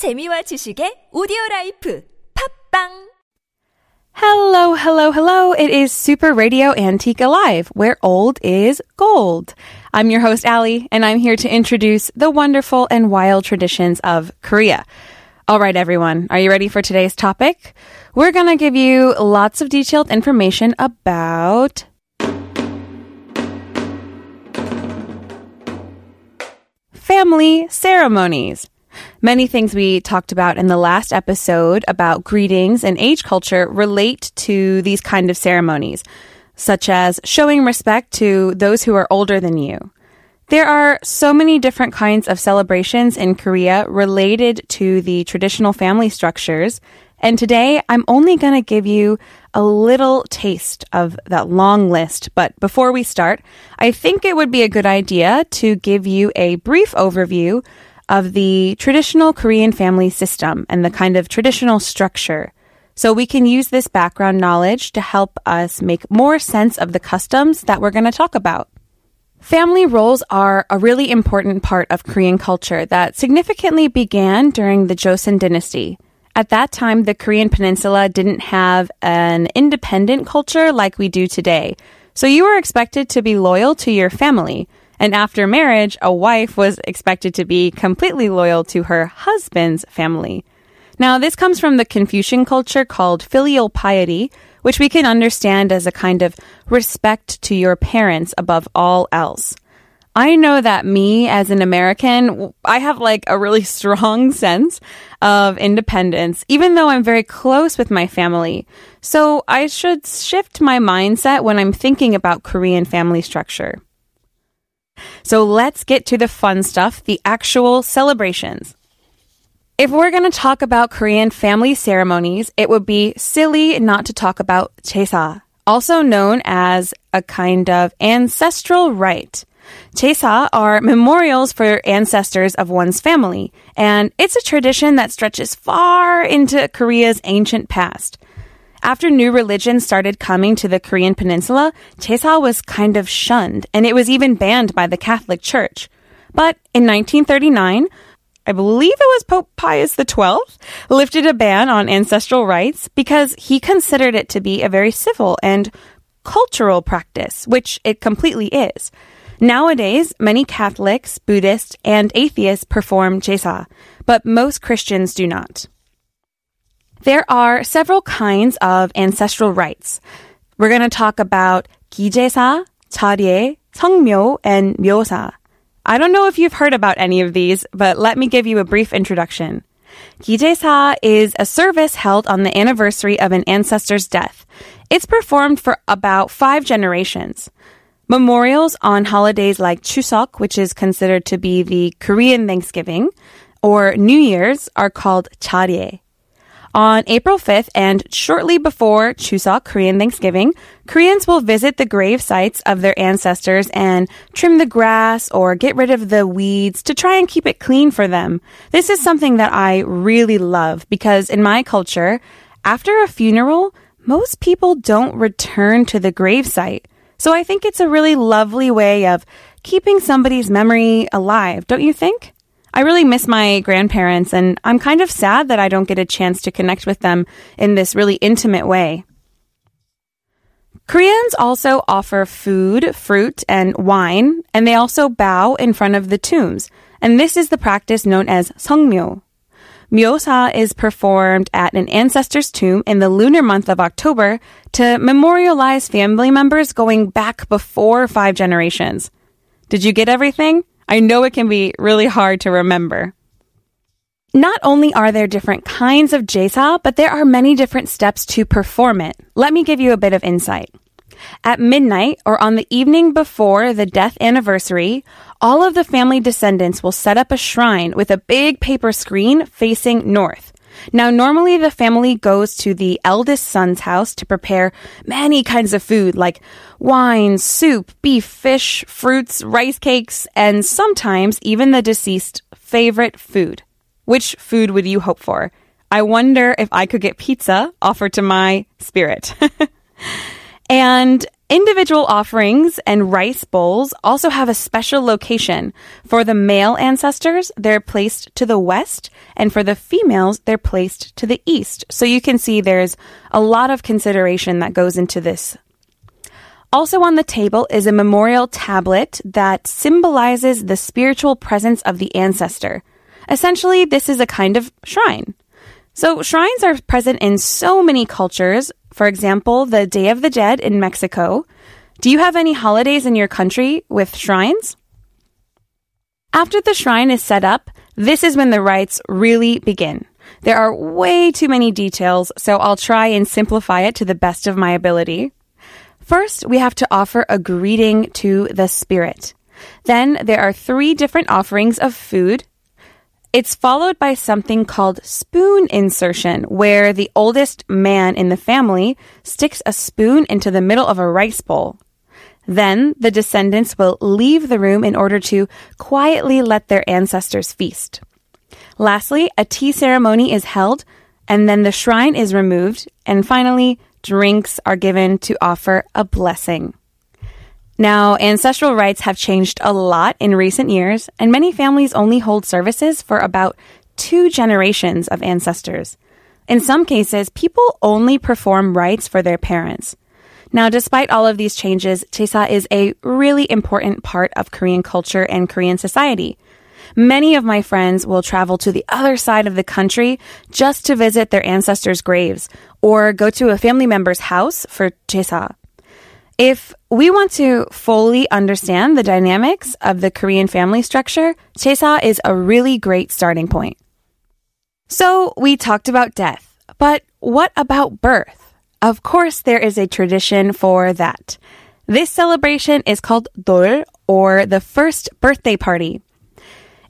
재미와 지식의 오디오 라이프 팟빵 Hello, hello, hello. It is Super Radio Antique Alive, where old is gold. I'm your host, Ali, and I'm here to introduce the wonderful and wild traditions of Korea. All right, everyone, are you ready for today's topic? We're going to give you lots of detailed information about family ceremonies. Many things we talked about in the last episode about greetings and age culture relate to these kind of ceremonies, such as showing respect to those who are older than you. There are so many different kinds of celebrations in Korea related to the traditional family structures, and today I'm only going to give you a little taste of that long list. But before we start, I think it would be a good idea to give you a brief overview of the traditional Korean family system and the kind of traditional structure. So we can use this background knowledge to help us make more sense of the customs that we're going to talk about. Family roles are a really important part of Korean culture that significantly began during the Joseon dynasty. At that time, the Korean peninsula didn't have an independent culture like we do today. So you were expected to be loyal to your family. And after marriage, a wife was expected to be completely loyal to her husband's family. Now, this comes from the Confucian culture called filial piety, which we can understand as a kind of respect to your parents above all else. I know that me as an American, I have like a really strong sense of independence, even though I'm very close with my family. So I should shift my mindset when I'm thinking about Korean family structure. So let's get to the fun stuff, the actual celebrations. If we're going to talk about Korean family ceremonies, it would be silly not to talk about 제사, also known as a kind of ancestral rite. Chesa are memorials for ancestors of one's family, and it's a tradition that stretches far into Korea's ancient past. After new religions started coming to the Korean peninsula, Chesa was kind of shunned, and it was even banned by the Catholic Church. But in 1939, I believe it was Pope Pius XII, lifted a ban on ancestral rites because he considered it to be a very civil and cultural practice, which it completely is. Nowadays, many Catholics, Buddhists, and atheists perform Jesa, but most Christians do not. There are several kinds of ancestral rites. We're going to talk about 기제사, 차례, 성묘, and 묘사. I don't know if you've heard about any of these, but let me give you a brief introduction. Kijesa is a service held on the anniversary of an ancestor's death. It's performed for about five generations. Memorials on holidays like Chuseok, which is considered to be the Korean Thanksgiving, or New Year's are called Charye. On April 5th and shortly before Chuseok, Korean Thanksgiving, Koreans will visit the grave sites of their ancestors and trim the grass or get rid of the weeds to try and keep it clean for them. This is something that I really love because in my culture, after a funeral, most people don't return to the grave site. So I think it's a really lovely way of keeping somebody's memory alive, don't you think? I really miss my grandparents, and I'm kind of sad that I don't get a chance to connect with them in this really intimate way. Koreans also offer food, fruit, and wine, and they also bow in front of the tombs. And this is the practice known as 성묘. Myosa is performed at an ancestor's tomb in the lunar month of October to memorialize family members going back before five generations. Did you get everything? I know it can be really hard to remember. Not only are there different kinds of jesa, but there are many different steps to perform it. Let me give you a bit of insight. At midnight or on the evening before the death anniversary, all of the family descendants will set up a shrine with a big paper screen facing north. Now, normally the family goes to the eldest son's house to prepare many kinds of food like wine, soup, beef, fish, fruits, rice cakes, and sometimes even the deceased favorite food. Which food would you hope for? I wonder if I could get pizza offered to my spirit. and Individual offerings and rice bowls also have a special location. For the male ancestors, they're placed to the west, and for the females, they're placed to the east. So you can see there's a lot of consideration that goes into this. Also on the table is a memorial tablet that symbolizes the spiritual presence of the ancestor. Essentially, this is a kind of shrine. So shrines are present in so many cultures. For example, the Day of the Dead in Mexico. Do you have any holidays in your country with shrines? After the shrine is set up, this is when the rites really begin. There are way too many details, so I'll try and simplify it to the best of my ability. First, we have to offer a greeting to the spirit. Then there are three different offerings of food, it's followed by something called spoon insertion, where the oldest man in the family sticks a spoon into the middle of a rice bowl. Then the descendants will leave the room in order to quietly let their ancestors feast. Lastly, a tea ceremony is held, and then the shrine is removed, and finally, drinks are given to offer a blessing. Now, ancestral rites have changed a lot in recent years, and many families only hold services for about two generations of ancestors. In some cases, people only perform rites for their parents. Now, despite all of these changes, Chesa is a really important part of Korean culture and Korean society. Many of my friends will travel to the other side of the country just to visit their ancestors' graves or go to a family member's house for Chesa. If we want to fully understand the dynamics of the Korean family structure, Chesa is a really great starting point. So we talked about death, but what about birth? Of course, there is a tradition for that. This celebration is called Dol, or the first birthday party.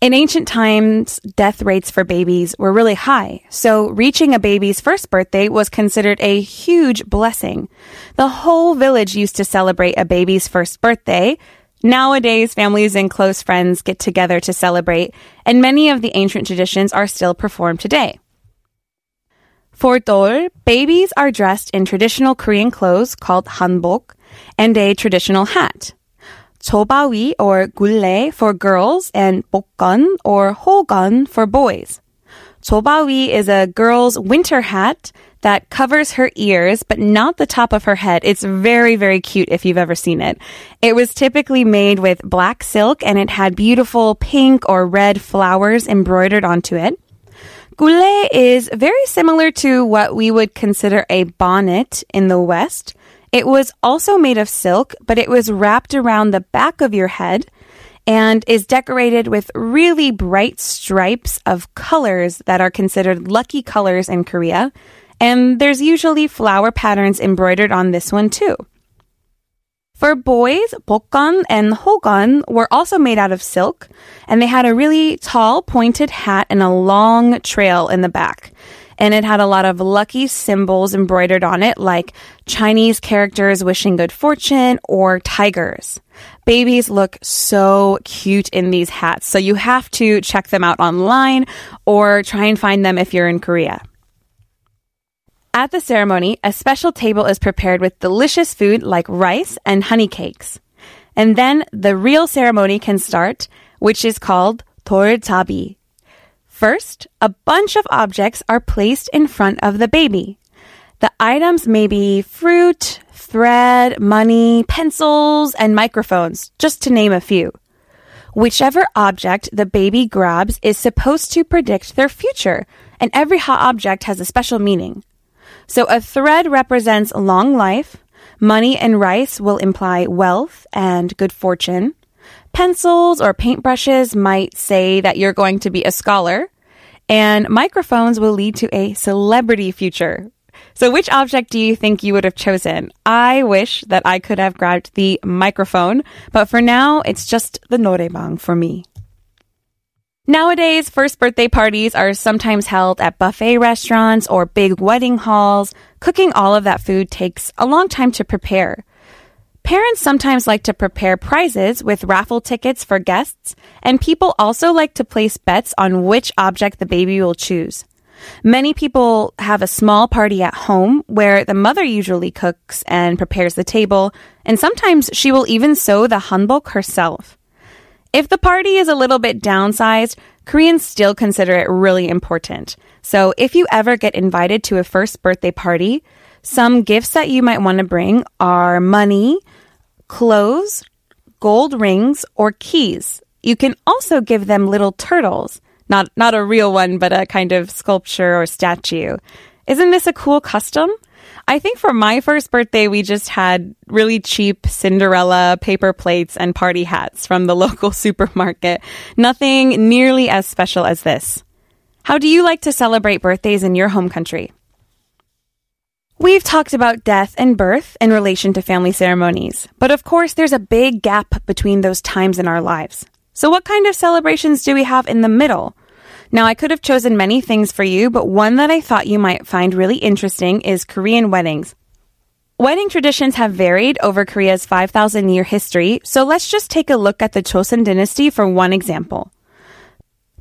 In ancient times, death rates for babies were really high, so reaching a baby's first birthday was considered a huge blessing. The whole village used to celebrate a baby's first birthday. Nowadays, families and close friends get together to celebrate, and many of the ancient traditions are still performed today. For Dol, babies are dressed in traditional Korean clothes called hanbok and a traditional hat. Chobawi or gulle for girls and bokgun or hogun for boys. Chobawi is a girl's winter hat that covers her ears, but not the top of her head. It's very, very cute if you've ever seen it. It was typically made with black silk and it had beautiful pink or red flowers embroidered onto it. Gulle is very similar to what we would consider a bonnet in the West. It was also made of silk, but it was wrapped around the back of your head and is decorated with really bright stripes of colors that are considered lucky colors in Korea. And there's usually flower patterns embroidered on this one too. For boys, bokgun and hogun were also made out of silk, and they had a really tall, pointed hat and a long trail in the back and it had a lot of lucky symbols embroidered on it, like Chinese characters wishing good fortune or tigers. Babies look so cute in these hats, so you have to check them out online or try and find them if you're in Korea. At the ceremony, a special table is prepared with delicious food like rice and honey cakes. And then the real ceremony can start, which is called 돌잡이, First, a bunch of objects are placed in front of the baby. The items may be fruit, thread, money, pencils, and microphones, just to name a few. Whichever object the baby grabs is supposed to predict their future, and every hot object has a special meaning. So a thread represents long life, money and rice will imply wealth and good fortune, Pencils or paintbrushes might say that you're going to be a scholar, and microphones will lead to a celebrity future. So, which object do you think you would have chosen? I wish that I could have grabbed the microphone, but for now, it's just the noraebang for me. Nowadays, first birthday parties are sometimes held at buffet restaurants or big wedding halls. Cooking all of that food takes a long time to prepare. Parents sometimes like to prepare prizes with raffle tickets for guests, and people also like to place bets on which object the baby will choose. Many people have a small party at home where the mother usually cooks and prepares the table, and sometimes she will even sew the hanbok herself. If the party is a little bit downsized, Koreans still consider it really important. So if you ever get invited to a first birthday party, some gifts that you might want to bring are money, clothes, gold rings, or keys. You can also give them little turtles. Not, not a real one, but a kind of sculpture or statue. Isn't this a cool custom? I think for my first birthday, we just had really cheap Cinderella paper plates and party hats from the local supermarket. Nothing nearly as special as this. How do you like to celebrate birthdays in your home country? We've talked about death and birth in relation to family ceremonies, but of course there's a big gap between those times in our lives. So what kind of celebrations do we have in the middle? Now I could have chosen many things for you, but one that I thought you might find really interesting is Korean weddings. Wedding traditions have varied over Korea's 5,000 year history, so let's just take a look at the Joseon dynasty for one example.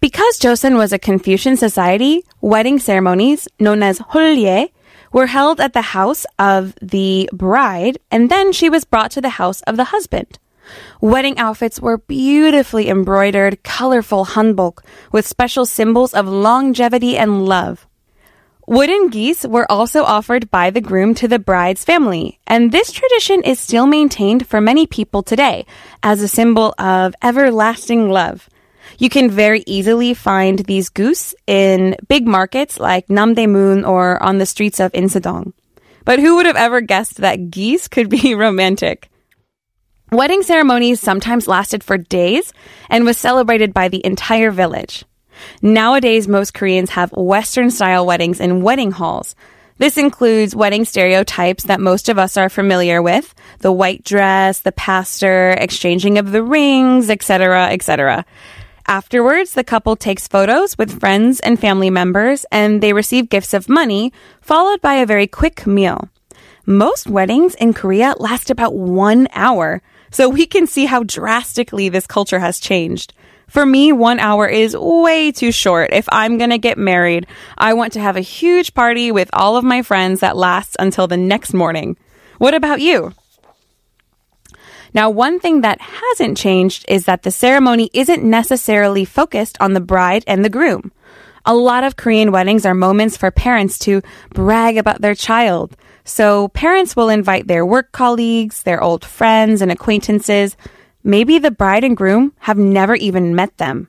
Because Joseon was a Confucian society, wedding ceremonies, known as holye, were held at the house of the bride, and then she was brought to the house of the husband. Wedding outfits were beautifully embroidered, colorful hanbok with special symbols of longevity and love. Wooden geese were also offered by the groom to the bride's family, and this tradition is still maintained for many people today as a symbol of everlasting love. You can very easily find these goose in big markets like Namdaemun or on the streets of Insadong. But who would have ever guessed that geese could be romantic? Wedding ceremonies sometimes lasted for days and was celebrated by the entire village. Nowadays, most Koreans have Western style weddings in wedding halls. This includes wedding stereotypes that most of us are familiar with the white dress, the pastor, exchanging of the rings, etc., etc. Afterwards, the couple takes photos with friends and family members and they receive gifts of money, followed by a very quick meal. Most weddings in Korea last about one hour, so we can see how drastically this culture has changed. For me, one hour is way too short. If I'm gonna get married, I want to have a huge party with all of my friends that lasts until the next morning. What about you? Now, one thing that hasn't changed is that the ceremony isn't necessarily focused on the bride and the groom. A lot of Korean weddings are moments for parents to brag about their child. So parents will invite their work colleagues, their old friends and acquaintances. Maybe the bride and groom have never even met them.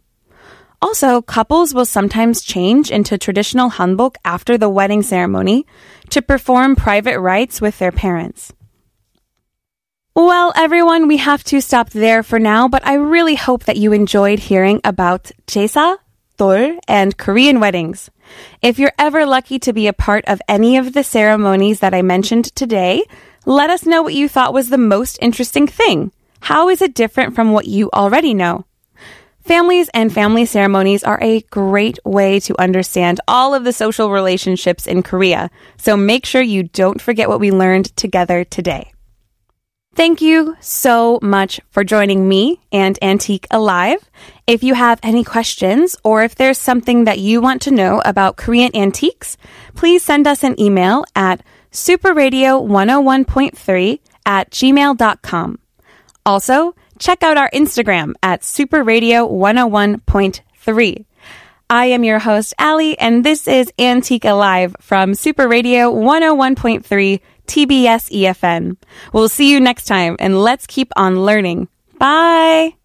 Also, couples will sometimes change into traditional hanbok after the wedding ceremony to perform private rites with their parents. Well, everyone, we have to stop there for now, but I really hope that you enjoyed hearing about Jesa, Dol, and Korean weddings. If you're ever lucky to be a part of any of the ceremonies that I mentioned today, let us know what you thought was the most interesting thing. How is it different from what you already know? Families and family ceremonies are a great way to understand all of the social relationships in Korea, so make sure you don't forget what we learned together today. Thank you so much for joining me and Antique Alive. If you have any questions or if there's something that you want to know about Korean antiques, please send us an email at superradio101.3 at gmail.com. Also, check out our Instagram at superradio101.3. I am your host, Ali, and this is Antique Alive from Super Radio 101.3 TBS eFM. We'll see you next time and let's keep on learning. Bye.